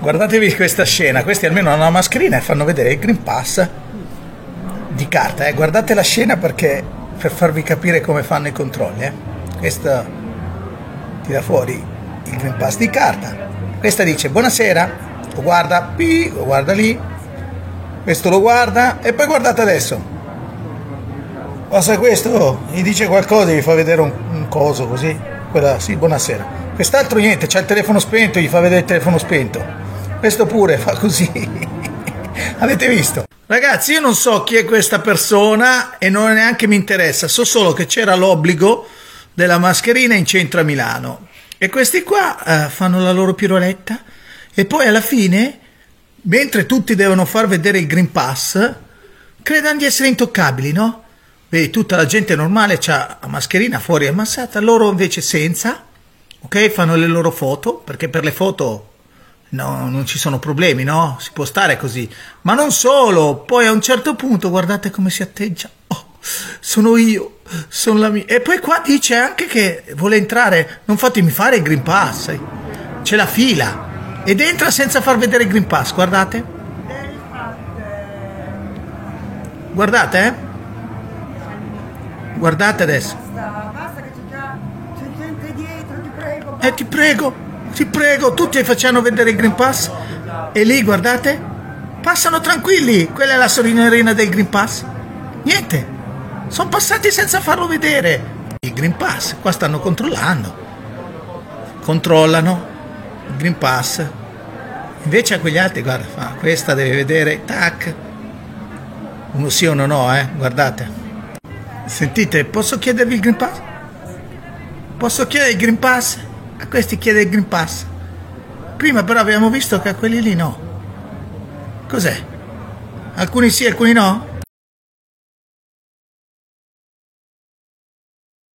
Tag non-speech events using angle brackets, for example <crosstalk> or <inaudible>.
Guardatevi questa scena, questi almeno hanno la mascherina e fanno vedere il Green Pass di carta, eh. guardate la scena perché per farvi capire come fanno i controlli, eh. Questa tira fuori il Green Pass di carta, questa dice buonasera, lo guarda, pi, lo guarda lì, questo lo guarda e poi guardate adesso. Passa questo, gli dice qualcosa, gli fa vedere un, un coso così, quella sì, buonasera. Quest'altro niente, c'ha il telefono spento, gli fa vedere il telefono spento. Questo pure fa così. <laughs> Avete visto? Ragazzi, io non so chi è questa persona e non neanche mi interessa, so solo che c'era l'obbligo della mascherina in centro a Milano e questi qua eh, fanno la loro piroletta e poi alla fine, mentre tutti devono far vedere il Green Pass, credono di essere intoccabili, no? Vedi, tutta la gente normale ha la mascherina fuori ammassata, loro invece senza, ok? Fanno le loro foto, perché per le foto no, non ci sono problemi, no? Si può stare così. Ma non solo, poi a un certo punto guardate come si atteggia. Oh, sono io, sono la mia. E poi qua dice anche che vuole entrare, non fatemi fare il Green Pass. C'è la fila. Ed entra senza far vedere il Green Pass, guardate. Guardate, eh? Guardate adesso. Basta che c'è già c'è gente dietro, ti prego. Eh, ti prego, ti prego, tutti facciano vedere il Green Pass e lì, guardate, passano tranquilli. Quella è la signorina del Green Pass. Niente, sono passati senza farlo vedere. Il Green Pass, qua stanno controllando. Controllano il Green Pass. Invece a quegli altri, guarda, fa, questa deve vedere, tac. Uno sì o uno no, eh, guardate. Sentite, posso chiedervi il Green Pass? Posso chiedere il Green Pass? A questi chiede il Green Pass. Prima però abbiamo visto che a quelli lì no. Cos'è? Alcuni sì, alcuni no?